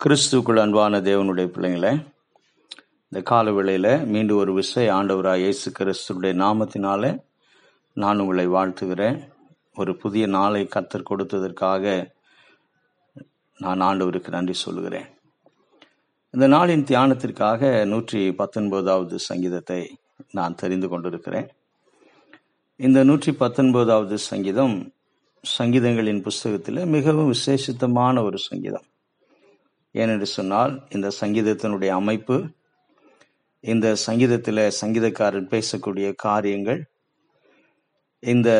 கிறிஸ்துக்குள் அன்பான தேவனுடைய பிள்ளைங்களே இந்த கால வேளையில் மீண்டும் ஒரு விசை ஆண்டவராக இயேசு கிறிஸ்துடைய நாமத்தினால நான் உங்களை வாழ்த்துகிறேன். ஒரு புதிய நாளை கத்தர் கொடுத்ததற்காக நான் ஆண்டவருக்கு நன்றி சொல்லுகிறேன். இந்த நாளின் தியானத்திற்காக நூற்றி பத்தொன்பதாவது சங்கீதத்தை நான் தெரிந்து கொண்டிருக்கிறேன். இந்த நூற்றி பத்தொன்பதாவது சங்கீதம் சங்கீதங்களின் புஸ்தகத்தில் மிகவும் விசேஷித்தமான ஒரு சங்கீதம். ஏனென்று சொன்னால் இந்த சங்கீதத்தினுடைய அமைப்பு இந்த சங்கீதத்தில் சங்கீதக்காரன் பேசக்கூடிய காரியங்கள் இந்த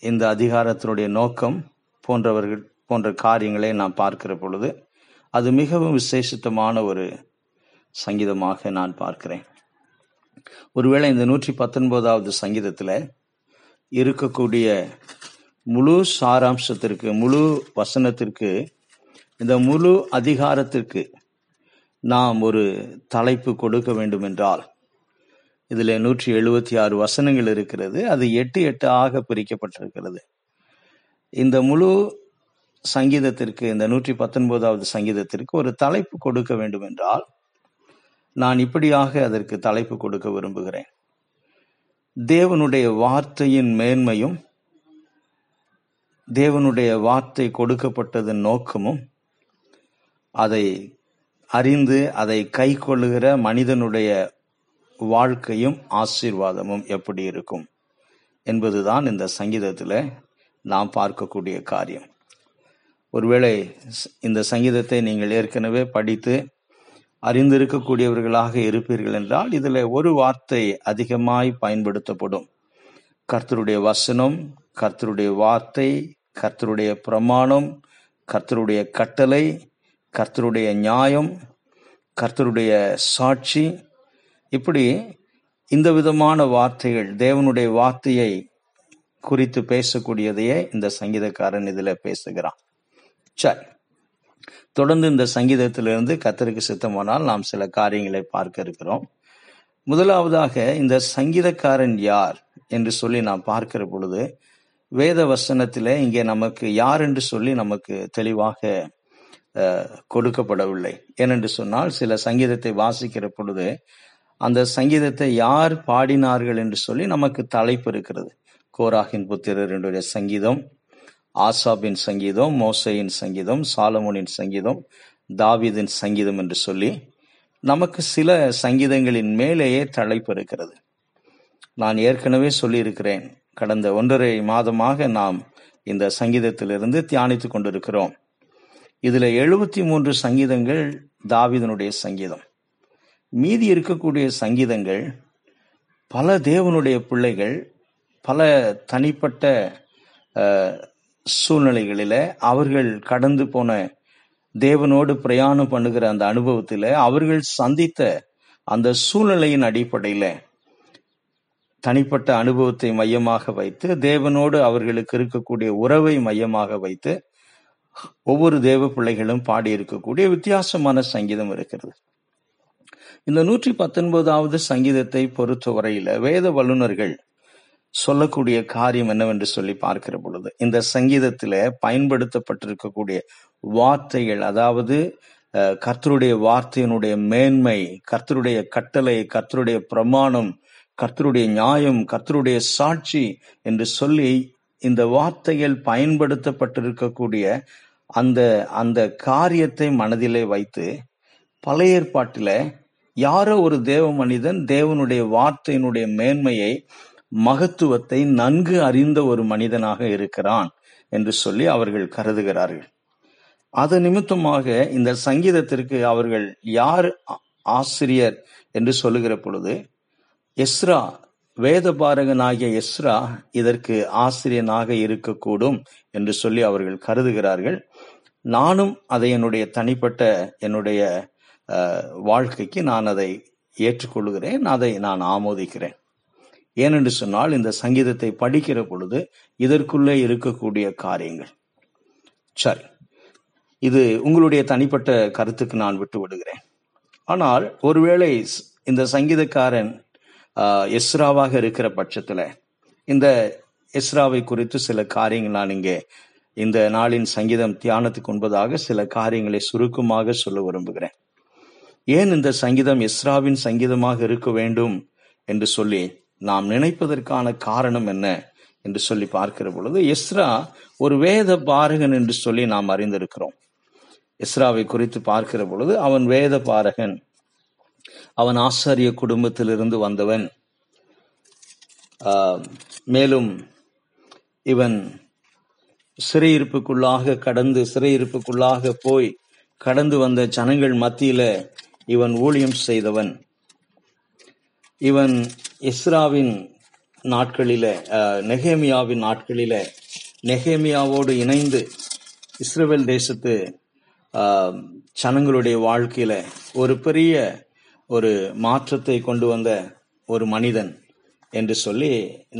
இந்த அதிகாரத்தினுடைய நோக்கம் போன்றவர்கள் போன்ற காரியங்களை நாம் பார்க்கிற பொழுது அது மிகவும் விசேஷித்தமான ஒரு சங்கீதமாக நான் பார்க்கிறேன். ஒருவேளை இந்த நூற்றி பத்தொன்பதாவது சங்கீதத்தில் இருக்கக்கூடிய முழு சாராம்சத்திற்கு முழு வசனத்திற்கு இந்த முழு அதிகாரத்திற்கு நாம் ஒரு தலைப்பு கொடுக்க வேண்டும் என்றால் இதில் நூற்றி எழுபத்தி ஆறு வசனங்கள் இருக்கிறது. அது எட்டு எட்டு ஆக பிரிக்கப்பட்டிருக்கிறது. இந்த முழு சங்கீதத்திற்கு இந்த நூற்றி பத்தொன்பதாவது சங்கீதத்திற்கு ஒரு தலைப்பு கொடுக்க வேண்டும் என்றால் நான் இப்படியாக அதற்கு தலைப்பு கொடுக்க விரும்புகிறேன். தேவனுடைய வார்த்தையின் மேன்மையும் தேவனுடைய வார்த்தை கொடுக்கப்பட்டதன் நோக்கமும் அதை அறிந்து அதை கை கொள்ளுகிற மனிதனுடைய வாழ்க்கையும் ஆசீர்வாதமும் எப்படி இருக்கும் என்பதுதான் இந்த சங்கீதத்தில் நாம் பார்க்கக்கூடிய காரியம். ஒருவேளை இந்த சங்கீதத்தை நீங்கள் ஏற்கனவே படித்து அறிந்திருக்கக்கூடியவர்களாக இருப்பீர்கள் என்றால் இதில் ஒரு வார்த்தை அதிகமாய் பயன்படுத்தப்படும். கர்த்தருடைய வசனம் கர்த்தருடைய வார்த்தை கர்த்தருடைய பிரமாணம் கர்த்தருடைய கட்டளை கர்த்தருடைய நியாயம் கர்த்தருடைய சாட்சி. இப்படி இந்த விதமான வார்த்தைகள் தேவனுடைய வார்த்தையை குறித்து பேசக்கூடியதையே இந்த சங்கீதக்காரன் இதில் பேசுகிறான். சரி. தொடர்ந்து இந்த சங்கீதத்திலிருந்து கத்தருக்கு சித்தமானால் நாம் சில காரியங்களை பார்க்க இருக்கிறோம். முதலாவதாக இந்த சங்கீதக்காரன் யார் என்று சொல்லி நாம் பார்க்கிற பொழுது வேத வசனத்திலே இங்கே நமக்கு யார் என்று சொல்லி நமக்கு தெளிவாக கொடுக்கப்படவில்லை. ஏனென்று சொன்னால் சில சங்கீதத்தை வாசிக்கிற பொழுது அந்த சங்கீதத்தை யார் பாடினார்கள் என்று சொல்லி நமக்கு தலைப்பு இருக்கிறது. கோராகின் புத்திரர் என்னுடைய சங்கீதம் ஆசாபின் சங்கீதம் மோசையின் சங்கீதம் சாலமோனின் சங்கீதம் தாவிதின் சங்கீதம் என்று சொல்லி நமக்கு சில சங்கீதங்களின் மேலேயே தலைப்பு இருக்கிறது. நான் ஏற்கனவே சொல்லியிருக்கிறேன். கடந்த ஒன்றரை மாதமாக நாம் இந்த சங்கீதத்திலிருந்து தியானித்து கொண்டிருக்கிறோம். இதில் எழுபத்தி மூன்று சங்கீதங்கள் தாவிதனுடைய சங்கீதம். மீதி இருக்கக்கூடிய சங்கீதங்கள் பல தேவனுடைய பிள்ளைகள் பல தனிப்பட்ட சூழ்நிலைகளில் அவர்கள் கடந்து போன தேவனோடு பிரயாணம் பண்ணுகிற அந்த அனுபவத்தில் அவர்கள் சந்தித்த அந்த சூழ்நிலையின் அடிப்படையில் தனிப்பட்ட அனுபவத்தை மையமாக வைத்து தேவனோடு அவர்களுக்கு இருக்கக்கூடிய உறவை மையமாக வைத்து ஒவ்வொரு தேவ பிள்ளைகளும் பாடியிருக்கக்கூடிய வித்தியாசமான சங்கீதம் இருக்கிறது. இந்த நூற்றி பத்தொன்பதாவது சங்கீதத்தை பொறுத்தவரையில வேத வல்லுநர்கள் சொல்லக்கூடிய காரியம் என்னவென்று சொல்லி பார்க்கிற பொழுது இந்த சங்கீதத்துல பயன்படுத்தப்பட்டிருக்கக்கூடிய வார்த்தைகள் அதாவது கர்த்தருடைய வார்த்தையினுடைய மேன்மை கர்த்தருடைய கட்டளை கர்த்தருடைய பிரமாணம் கர்த்தருடைய நியாயம் கர்த்தருடைய சாட்சி என்று சொல்லி இந்த வார்த்தைகள் பயன்படுத்தப்பட்டிருக்கக்கூடிய அந்த அந்த காரியத்தை மனதிலே வைத்து பழைய ஏற்பாட்டில யாரோ ஒரு தேவ மனிதன் தேவனுடைய வார்த்தையினுடைய மேன்மையை மகத்துவத்தை நன்கு அறிந்த ஒரு மனிதனாக இருக்கிறான் என்று சொல்லி அவர்கள் கருதுகிறார்கள். அது நிமித்தமாக இந்த சங்கீதத்திற்கு அவர்கள் யார் ஆசிரியர் என்று சொல்லுகிற பொழுது எஸ்ரா வேத பாரகனாகிய எஸ்ரா இதற்கு ஆசிரியனாக இருக்கக்கூடும் என்று சொல்லி அவர்கள் கருதுகிறார்கள். நானும் அதை என்னுடைய தனிப்பட்ட என்னுடைய வாழ்க்கைக்கு நான் அதை ஏற்றுக்கொள்கிறேன் அதை நான் ஆமோதிக்கிறேன். ஏனென்று சொன்னால் இந்த சங்கீதத்தை படிக்கிற பொழுது இதற்குள்ளே இருக்கக்கூடிய காரியங்கள். சரி இது உங்களுடைய தனிப்பட்ட கருத்துக்கு நான் விட்டு விடுகிறேன் ஆனால் ஒருவேளை இந்த சங்கீதக்காரன் எஸ்ராவாக இருக்கிற பட்சத்தில் இந்த எஸ்ராவை குறித்து சில காரியங்கள் நான் இங்கே இந்த நாளின் சங்கீதம் தியானத்துக்கு உண்பதாக சில காரியங்களை சுருக்கமாக சொல்ல விரும்புகிறேன். ஏன் இந்த சங்கீதம் எஸ்ராவின் சங்கீதமாக இருக்க வேண்டும் என்று சொல்லி நாம் நினைப்பதற்கான காரணம் என்ன என்று சொல்லி பார்க்கிற பொழுது எஸ்ரா ஒரு வேத பாரகன் என்று சொல்லி நாம் அறிந்திருக்கிறோம். எஸ்ராவை குறித்து பார்க்கிற பொழுது அவன் வேத பாரகன். அவன் ஆசாரிய குடும்பத்திலிருந்து வந்தவன். ஆஹ், மேலும் இவன் சிறையிருப்புக்குள்ளாக கடந்து சிறையிருப்புக்குள்ளாக போய் கடந்து வந்த ஜனங்கள் மத்தியில இவன் ஊழியம் செய்தவன். இவன் இஸ்ராவின் நாட்களில அஹ், நெகேமியாவின் நாட்களில நெகேமியாவோடு இணைந்து இஸ்ரேல் தேசத்து ஆஹ், ஜனங்களுடைய வாழ்க்கையில ஒரு பெரிய ஒரு மாற்றத்தை கொண்டு வந்த ஒரு மனிதன் என்று சொல்லி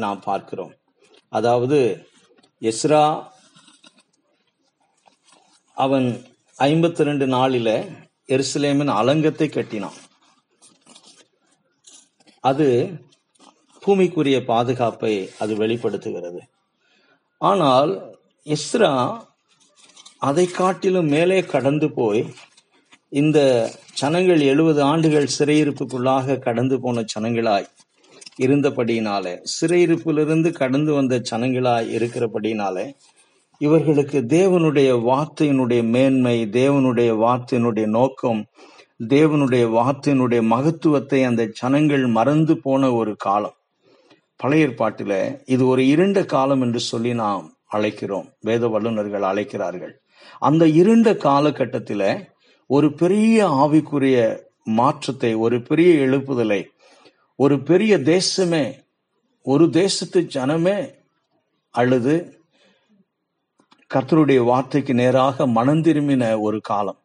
நாம் பார்க்கிறோம். அதாவது எஸ்ரா அவன் ஐம்பத்தி ரெண்டு நாளில எருசலேமின் அலங்கத்தை கட்டினான். அது பூமிக்குரிய பாதுகாப்பை அது வெளிப்படுத்துகிறது. ஆனால் இஸ்ரா அதை காட்டிலும் மேலே கடந்து போய் இந்த ஜனங்கள் எழுபது ஆண்டுகள் சிறையிருப்புக்குள்ளாக கடந்து போன சனங்களாய் இருந்தபடியினாலே சிறையிருப்பிலிருந்து கடந்து வந்த ஜனங்களாய் இருக்கிறபடியினாலே இவர்களுக்கு தேவனுடைய வார்த்தையினுடைய மேன்மை தேவனுடைய வார்த்தையினுடைய நோக்கம் தேவனுடைய வார்த்தையினுடைய மகத்துவத்தை அந்த ஜனங்கள் மறந்து போன ஒரு காலம். பழைய ஏற்பாட்டில இது ஒரு இருண்ட காலம் என்று சொல்லி நாம் அழைக்கிறோம். வேத வல்லுநர்கள் அழைக்கிறார்கள். அந்த இருண்ட காலகட்டத்தில ஒரு பெரிய ஆவிக்குரிய மாற்றத்தை ஒரு பெரிய எழுப்புதலை ஒரு பெரிய தேசமே ஒரு தேசத்து ஜனமே அழுது கர்த்தருடைய வார்த்தைக்கு நேராக மனம் திரும்பின ஒரு காலம்.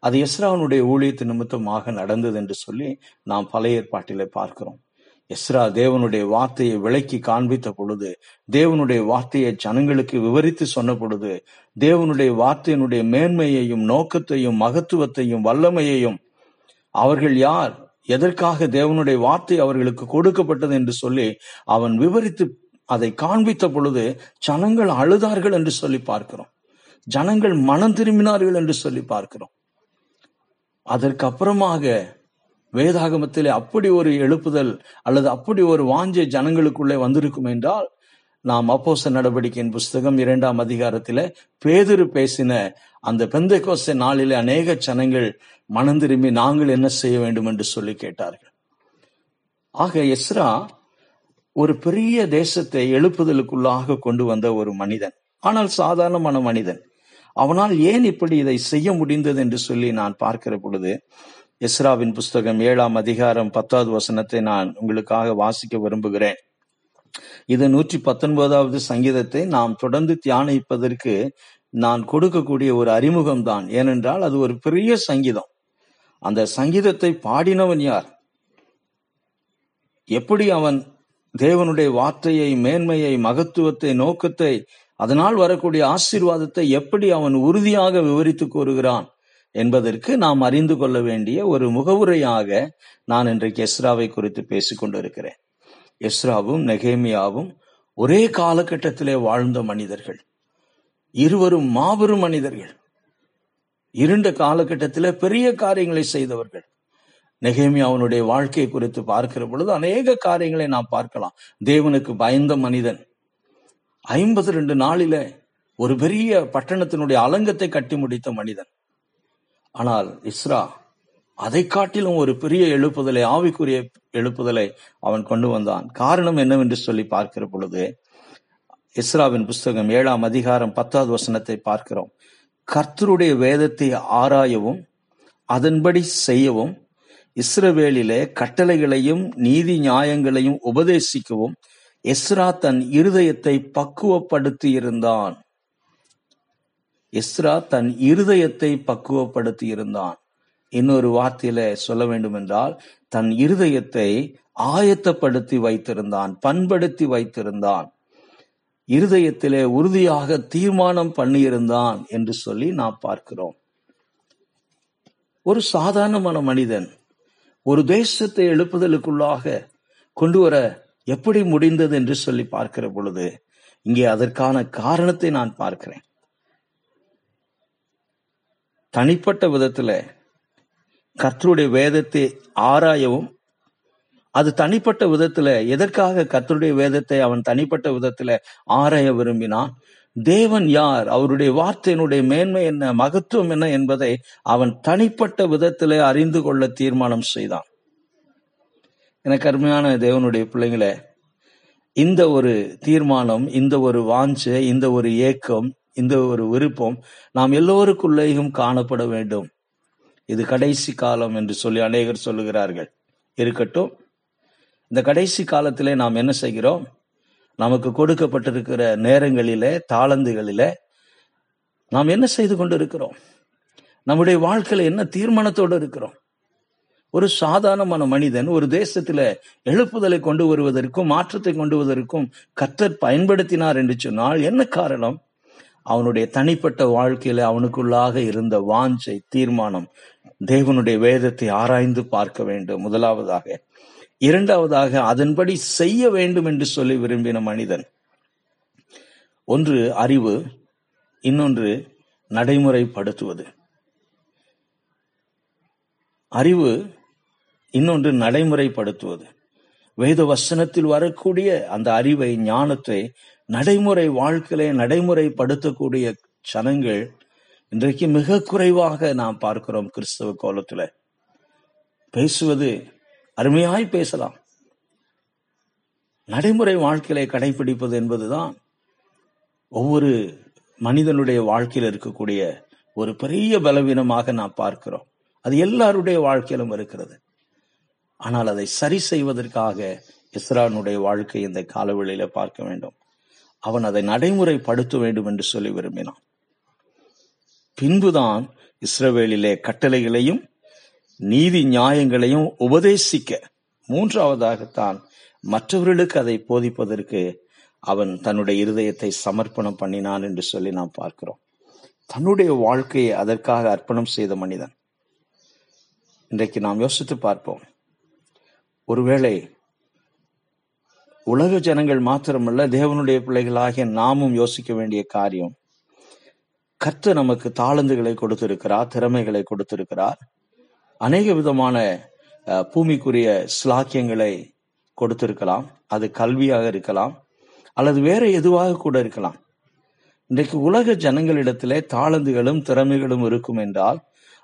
அது எஸ்ராவனுடைய ஊழியத்து நிமித்தமாக நடந்தது என்று சொல்லி நாம் பழைய ஏற்பாட்டிலே பார்க்கிறோம். எஸ்ரா தேவனுடைய வார்த்தையை விளக்கி காண்பித்த பொழுது தேவனுடைய வார்த்தையை ஜனங்களுக்கு விவரித்து சொன்ன பொழுது தேவனுடைய வார்த்தையினுடைய மேன்மையையும் நோக்கத்தையும் மகத்துவத்தையும் வல்லமையையும் அவர்கள் யார்? எதற்காக தேவனுடைய வார்த்தை அவர்களுக்கு கொடுக்கப்பட்டது என்று சொல்லி அவன் விவரித்து அதை காண்பித்த பொழுது ஜனங்கள் அழுதார்கள் என்று சொல்லி பார்க்கிறோம். ஜனங்கள் மனம் திரும்பினார்கள் என்று சொல்லி பார்க்கிறோம். அதற்கப்புறமாக வேதாகமத்திலே அப்படி ஒரு எழுப்புதல் அல்லது அப்படி ஒரு வாஞ்சை ஜனங்களுக்குள்ளே வந்திருக்கும் என்றால் நாம் அப்போச நடவடிக்கையின் புஸ்தகம் இரண்டாம் அதிகாரத்தில் பேதுரு பேசின அந்த பெந்தைக்கோச நாளிலே அநேக ஜனங்கள் மனம் திரும்பி நாங்கள் என்ன செய்ய வேண்டும் என்று சொல்லி கேட்டார்கள். ஆக எஸ்ரா ஒரு பெரிய தேசத்தை எழுப்புதலுக்குள்ளாக கொண்டு வந்த ஒரு மனிதன் ஆனால் சாதாரணமான மனிதன். அவனால் ஏன் இப்படி இதை செய்ய முடிந்தது என்று சொல்லி நான் பார்க்கிற பொழுது எஸ்ராவின் புஸ்தகம் ஏழாம் அதிகாரம் பத்தாவது வசனத்தை நான் உங்களுக்காக வாசிக்க விரும்புகிறேன். இது நூற்றி பத்தொன்பதாவது சங்கீதத்தை நாம் தொடர்ந்து தியானிப்பதற்கு நான் கொடுக்கக்கூடிய ஒரு அறிமுகம் தான். ஏனென்றால் அது ஒரு பெரிய சங்கீதம். அந்த சங்கீதத்தை பாடினவன் யார்? எப்படி அவன் தேவனுடைய வார்த்தையை மேன்மையை மகத்துவத்தை நோக்கத்தை அதனால் வரக்கூடிய ஆசீர்வாதத்தை எப்படி அவன் உறுதியாக விவரித்து கூறுகிறான்? என்பதற்கு நாம் அறிந்து கொள்ள வேண்டிய ஒரு முகவுரையாக நான் இன்றைக்கு எஸ்ராவை குறித்து பேசிக்கொண்டிருக்கிறேன் எஸ்ராவும் நெகேமியாவும் ஒரே காலகட்டத்திலே வாழ்ந்த மனிதர்கள். இருவரும் மாபெரும் மனிதர்கள். இருண்ட காலகட்டத்தில் பெரிய காரியங்களை செய்தவர்கள். நெகேமியாவுடைய வாழ்க்கையை குறித்து பார்க்கிற பொழுது அநேக காரியங்களை நாம் பார்க்கலாம். தேவனுக்கு பயந்த மனிதன். ஐம்பது ரெண்டு நாளில ஒரு பெரிய பட்டணத்தினுடைய அலங்கத்தை கட்டி முடித்த மனிதன். ஆனால் இஸ்ரா அதை காட்டிலும் ஒரு பெரிய எழுப்புதலை ஆவிக்குரிய எழுப்புதலை அவன் கொண்டு வந்தான். காரணம் என்னவென்று சொல்லி பார்க்கிற பொழுது இஸ்ராவின் புஸ்தகம் ஏழாம் அதிகாரம் பத்தாவது வசனத்தை பார்க்கிறோம். கர்த்தருடைய வேதத்தை ஆராயவும் அதன்படி செய்யவும் இஸ்ரவேலிலே கட்டளைகளையும் நீதி நியாயங்களையும் உபதேசிக்கவும் எஸ்ரா தன் இருதயத்தை பக்குவப்படுத்தி இருந்தான் எஸ்ரா தன் இருதயத்தை பக்குவப்படுத்தி இருந்தான் இன்னொரு வார்த்தையில சொல்ல வேண்டும் என்றால் தன் இருதயத்தை ஆயத்தப்படுத்தி வைத்திருந்தான் பண்படுத்தி வைத்திருந்தான். இருதயத்திலே உறுதியாக தீர்மானம் பண்ணியிருந்தான் என்று சொல்லி நாம் பார்க்கிறோம். ஒரு சாதாரணமான மனிதன் ஒரு தேசத்தை எழுப்புதலுக்குள்ளாக கொண்டு வர எப்படி முடிந்தது என்று சொல்லி பார்க்கிற பொழுது இங்கே அதற்கான காரணத்தை நான் பார்க்கிறேன். தனிப்பட்ட விதத்தில் கர்த்தருடைய வேதத்தை ஆராயவும் அது தனிப்பட்ட விதத்துல எதற்காக கர்த்தருடைய வேதத்தை அவன் தனிப்பட்ட விதத்துல ஆராய விரும்பினான்? தேவன் யார்? அவருடைய வார்த்தையினுடைய மேன்மை என்ன? மகத்துவம் என்ன என்பதை அவன் தனிப்பட்ட விதத்தில் அறிந்து கொள்ள தீர்மானம் செய்தான். எனக்கு அருமையான தேவனுடைய பிள்ளைங்களே இந்த ஒரு தீர்மானம் இந்த ஒரு வாஞ்சை இந்த ஒரு ஏக்கம் இந்த ஒரு விருப்பம் நாம் எல்லோருக்குள்ளேயும் காணப்பட வேண்டும். இது கடைசி காலம் என்று சொல்லி அநேகர் சொல்லுகிறார்கள். இருக்கட்டும் இந்த கடைசி காலத்திலே நாம் என்ன செய்கிறோம்? நமக்கு கொடுக்கப்பட்டிருக்கிற நேரங்களிலே தாளந்துகளிலே நாம் என்ன செய்து கொண்டு இருக்கிறோம் நம்முடைய வாழ்க்கையில என்ன தீர்மானத்தோடு இருக்கிறோம்? ஒரு சாதாரணமான மனிதன் ஒரு தேசத்துல எழுப்புதலை கொண்டு வருவதற்கும் மாற்றத்தை கொண்டு வருவதற்கும் கத்தர் பயன்படுத்தினார் என்று சொன்னால் என்ன காரணம்? அவனுடைய தனிப்பட்ட வாழ்க்கையில அவனுக்குள்ளாக இருந்த வாஞ்சை தீர்மானம் தேவனுடைய வேதத்தை ஆராய்ந்து பார்க்க வேண்டும். முதலாவதாக இரண்டாவதாக அதன்படி செய்ய வேண்டும் என்று சொல்லி விரும்பின மனிதன். ஒன்று அறிவு இன்னொன்று நடைமுறைப்படுத்துவது. அறிவு இன்னொன்று நடைமுறைப்படுத்துவது. வேத வசனத்தில் வரக்கூடிய அந்த அறிவை ஞானத்தை நடைமுறை வாழ்க்கையில நடைமுறைப்படுத்தக்கூடிய சனங்கள் இன்றைக்கு மிக குறைவாக நாம் பார்க்கிறோம் கிறிஸ்தவ கோலத்துல. பேசுவது அருமையாய் பேசலாம். நடைமுறை வாழ்க்கையை கடைபிடிப்பது என்பதுதான் ஒவ்வொரு மனிதனுடைய வாழ்க்கையில் இருக்கக்கூடிய ஒரு பெரிய பலவீனமாக நாம் பார்க்கிறோம். அது எல்லாருடைய வாழ்க்கையிலும் இருக்கிறது. ஆனால் அதை சரி செய்வதற்காக இஸ்ரானுடைய வாழ்க்கை இந்த காலவெளியில பார்க்க வேண்டும். அவன் அதை நடைமுறைப்படுத்த வேண்டும் என்று சொல்லி விரும்பினான். பின்புதான் இஸ்ரவேலிலே கட்டளைகளையும் நீதி நியாயங்களையும் உபதேசிக்க மூன்றாவதாகத்தான் மற்றவர்களுக்கு அதை போதிப்பதற்கு அவன் தன்னுடைய இருதயத்தை சமர்ப்பணம் பண்ணினான் என்று சொல்லி நாம் பார்க்கிறோம். தன்னுடைய வாழ்க்கையை அதற்காக அர்ப்பணம் செய்த மனிதன். இன்றைக்கு நாம் யோசித்து பார்ப்போம். ஒருவேளை உலக ஜனங்கள் மாத்திரமல்ல தேவனுடைய பிள்ளைகளாகிய நாமும் யோசிக்க வேண்டிய காரியம் கர்த்த நமக்கு தாளந்துகளை கொடுத்திருக்கிறார் திறமைகளை கொடுத்திருக்கிறார். அநேக விதமான பூமிக்குரிய ஸ்லாக்கியங்களை கொடுத்திருக்கலாம். அது கல்வியாக இருக்கலாம். அல்லது வேற எதுவாக கூட இருக்கலாம். இன்றைக்கு உலக ஜனங்களிடத்திலே தாளந்துகளும் திறமைகளும் இருக்கும் என்றால்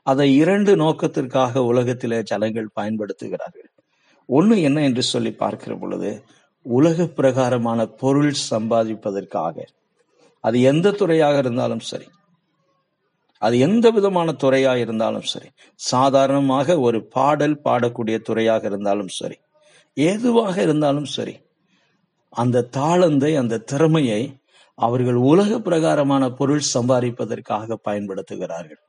அதை இரண்டு நோக்கத்திற்காக உலகத்திலே ஜனங்கள் பயன்படுத்துகிறார்கள். ஒண்ணு என்ன என்று சொல்லி பார்க்கிற பொழுது உலக பிரகாரமான பொருள் சம்பாதிப்பதற்காக. அது எந்த துறையாக இருந்தாலும் சரி. அது எந்த விதமான துறையா இருந்தாலும் சரி. சாதாரணமாக ஒரு பாடல் பாடக்கூடிய துறையாக இருந்தாலும் சரி. ஏதுவாக இருந்தாலும் சரி. அந்த தாளந்தை அந்த திறமையை அவர்கள் உலக பிரகாரமான பொருள் சம்பாதிப்பதற்காக பயன்படுத்துகிறார்கள்.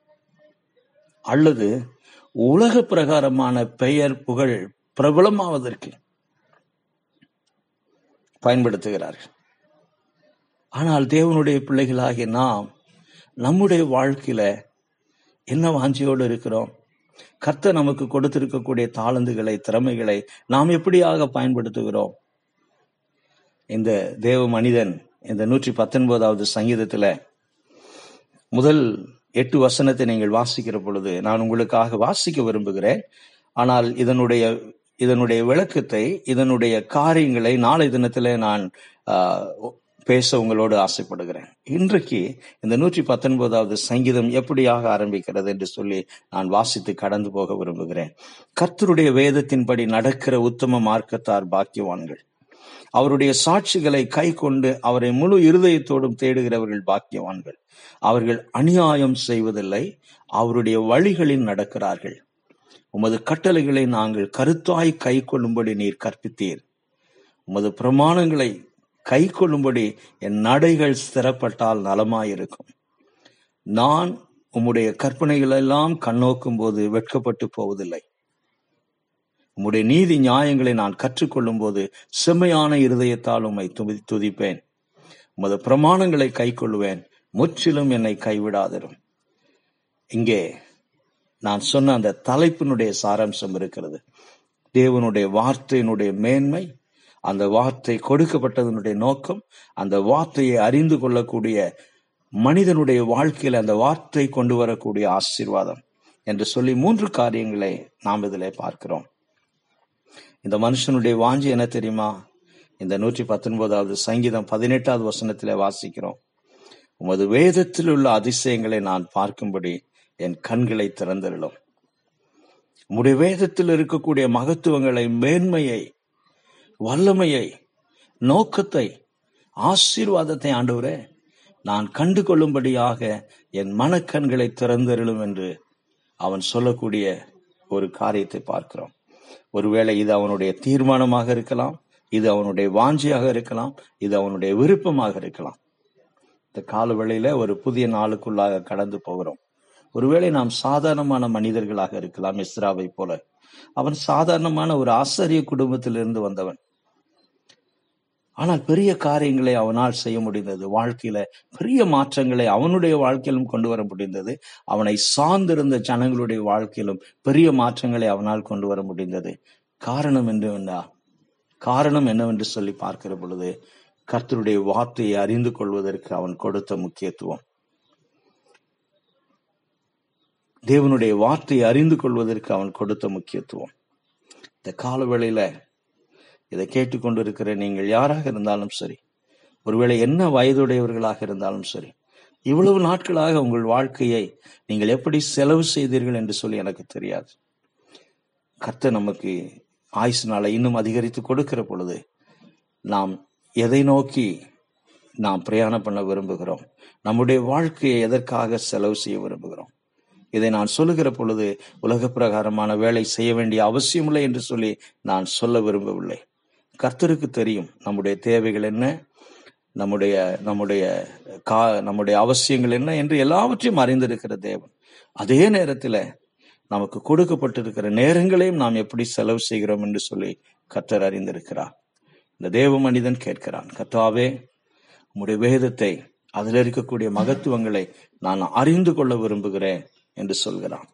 அல்லது உலக பிரகாரமான பெயர் புகழ் பிரபலமாவதற்கு பயன்படுத்துகிறார்கள். ஆனால் தேவனுடைய பிள்ளைகளாகிய நாம் நம்முடைய வாழ்க்கையில என்ன வாஞ்சியோடு இருக்கிறோம்? கர்த்த நமக்கு கொடுத்திருக்கக்கூடிய தாளந்துகளை திறமைகளை நாம் எப்படியாக பயன்படுத்துகிறோம்? இந்த தேவ மனிதன் இந்த நூற்றி பத்தொன்பதாவது சங்கீதத்துல முதல் எட்டு வசனத்தை நீங்கள் வாசிக்கிற பொழுது நான் உங்களுக்காக வாசிக்க விரும்புகிறேன். ஆனால் இதனுடைய இதனுடைய விளக்கத்தை இதனுடைய காரியங்களை நாளை தினத்திலே நான் பேச உங்களோடு ஆசைப்படுகிறேன். இன்றைக்கு இந்த நூற்றி பத்தொன்பதாவது சங்கீதம் எப்படியாக ஆரம்பிக்கிறது என்று சொல்லி நான் வாசித்து கடந்து போக விரும்புகிறேன். கர்த்தருடைய வேதத்தின்படி நடக்கிற உத்தம மார்க்கத்தார் பாக்கியவான்கள். அவருடைய சாட்சிகளை கை கொண்டு அவரை முழு இருதயத்தோடும் தேடுகிறவர்கள் பாக்கியவான்கள். அவர்கள் அநியாயம் செய்வதில்லை அவருடைய வழிகளில் நடக்கிறார்கள். உமது கட்டளைகளை நாங்கள் கருத்தாய் கை கொள்ளும்படி நீர் கற்பித்தீர். உமது பிரமாணங்களை கை கொள்ளும்படி என் நடைகள் ஸ்திரப்பட்டால் நலமாயிருக்கும். நான் உம்முடைய கற்பனைகள் எல்லாம் கண்ணோக்கும் போது வெட்கப்பட்டு போவதில்லை. உம்முடைய நீதி நியாயங்களை நான் கற்றுக்கொள்ளும் போது செம்மையான இருதயத்தால் உம்மை துதி துதிப்பேன். உமது பிரமாணங்களை கை கொள்ளுவேன். முற்றிலும் என்னை கைவிடாதிரும். இங்கே நான் சொன்ன அந்த தலைப்பினுடைய சாராம்சம் இருக்கிறது. தேவனுடைய வார்த்தையினுடைய மேன்மை அந்த வார்த்தை கொடுக்கப்பட்டதனுடைய நோக்கம் அந்த வார்த்தையை அறிந்து கொள்ளக்கூடிய மனிதனுடைய வாழ்க்கையில் அந்த வார்த்தை கொண்டு வரக்கூடிய ஆசீர்வாதம் என்று சொல்லி மூன்று காரியங்களை நாம் இதிலே பார்க்கிறோம். இந்த மனுஷனுடைய வாஞ்சி என்ன தெரியுமா? இந்த நூற்றி பத்தொன்பதாவது சங்கீதம் பதினெட்டாவது வசனத்திலே வாசிக்கிறோம். உமது வேதத்தில் உள்ள அதிசயங்களை நான் பார்க்கும்படி என் கண்களை திறந்தருளும். உம்முடைய வேதத்தில் இருக்கக்கூடிய மகத்துவங்களை மேன்மையை வல்லமையை நோக்கத்தை ஆசீர்வாதத்தை ஆண்டவரே நான் கண்டு கொள்ளும்படியாக என் மனக்கண்களை திறந்தருளும் என்று அவன் சொல்லக்கூடிய ஒரு காரியத்தை பார்க்கிறோம். ஒருவேளை இது அவனுடைய தீர்மானமாக இருக்கலாம் இது அவனுடைய வாஞ்சியாக இருக்கலாம் இது அவனுடைய விருப்பமாக இருக்கலாம். இந்த கால வேளையில ஒரு புதிய நாளுக்குள்ளாக கடந்து போகிறோம். ஒருவேளை நாம் சாதாரணமான மனிதர்களாக இருக்கலாம் இஸ்ராவை போல. அவன் சாதாரணமான ஒரு ஆசிரிய குடும்பத்திலிருந்து வந்தவன். ஆனால் பெரிய காரியங்களை அவனால் செய்ய முடிந்தது. வாழ்க்கையில பெரிய மாற்றங்களை அவனுடைய வாழ்க்கையிலும் கொண்டு வர முடிந்தது. அவனை சார்ந்திருந்த ஜனங்களுடைய வாழ்க்கையிலும் பெரிய மாற்றங்களை அவனால் கொண்டு வர முடிந்தது. காரணம் என்னவென்றா காரணம் என்னவென்று சொல்லி பார்க்கிற பொழுது கர்த்தருடைய வார்த்தையை அறிந்து கொள்வதற்கு அவன் கொடுத்த முக்கியத்துவம். தேவனுடைய வார்த்தையை அறிந்து கொள்வதற்கு அவன் கொடுத்த முக்கியத்துவம். இந்த காலவேளையில இதை கேட்டுக்கொண்டிருக்கிற நீங்கள் யாராக இருந்தாலும் சரி ஒருவேளை என்ன வயதுடையவர்களாக இருந்தாலும் சரி இவ்வளவு நாட்களாக உங்கள் வாழ்க்கையை நீங்கள் எப்படி செலவு செய்தீர்கள் என்று சொல்லி எனக்கு தெரியாது. கர்த்த நமக்கு ஆயுசு நாளை இன்னும் அதிகரித்து கொடுக்கிற பொழுது நாம் எதை நோக்கி நாம் பிரயாணம் பண்ண விரும்புகிறோம் நம்முடைய வாழ்க்கையை எதற்காக செலவு செய்ய விரும்புகிறோம் இதை நான் சொல்லுகிற பொழுது உலக பிரகாரமான வேலை செய்ய வேண்டிய அவசியமில்லை என்று சொல்லி நான் சொல்ல விரும்பவில்லை. கர்த்தருக்கு தெரியும் நம்முடைய தேவைகள் என்ன நம்முடைய நம்முடைய கா நம்முடைய அவசியங்கள் என்ன என்று எல்லாவற்றையும் அறிந்திருக்கிற தேவன். அதே நேரத்தில் நமக்கு கொடுக்கப்பட்டிருக்கிற நேரங்களையும் நாம் எப்படி செலவு செய்கிறோம் என்று சொல்லி கர்த்தர் அறிந்திருக்கிறார். இந்த தேவ மனிதன் கேட்கிறான் கர்த்தாவே உம்முடைய வேதத்தை அதில் இருக்கக்கூடிய மகத்துவங்களை நான் அறிந்து கொள்ள விரும்புகிறேன். என்று சொல்கிறான்.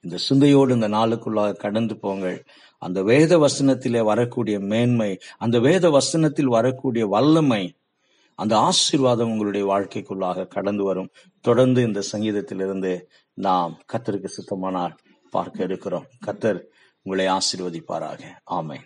இந்த சிந்தையோடு இந்த நாளுக்குள்ளாக கடந்து போங்கள். அந்த வேத வசனத்திலே வரக்கூடிய மேன்மை அந்த வேத வசனத்தில் வரக்கூடிய வல்லமை அந்த ஆசீர்வாதம் உங்களுடைய வாழ்க்கைக்குள்ளாக கடந்து வரும். தொடர்ந்து இந்த சங்கீதத்திலிருந்து நாம் கத்தருக்கு சுத்தமானால் பார்க்க இருக்கிறோம். கத்தர் உங்களை ஆசீர்வதிப்பாராக. ஆமை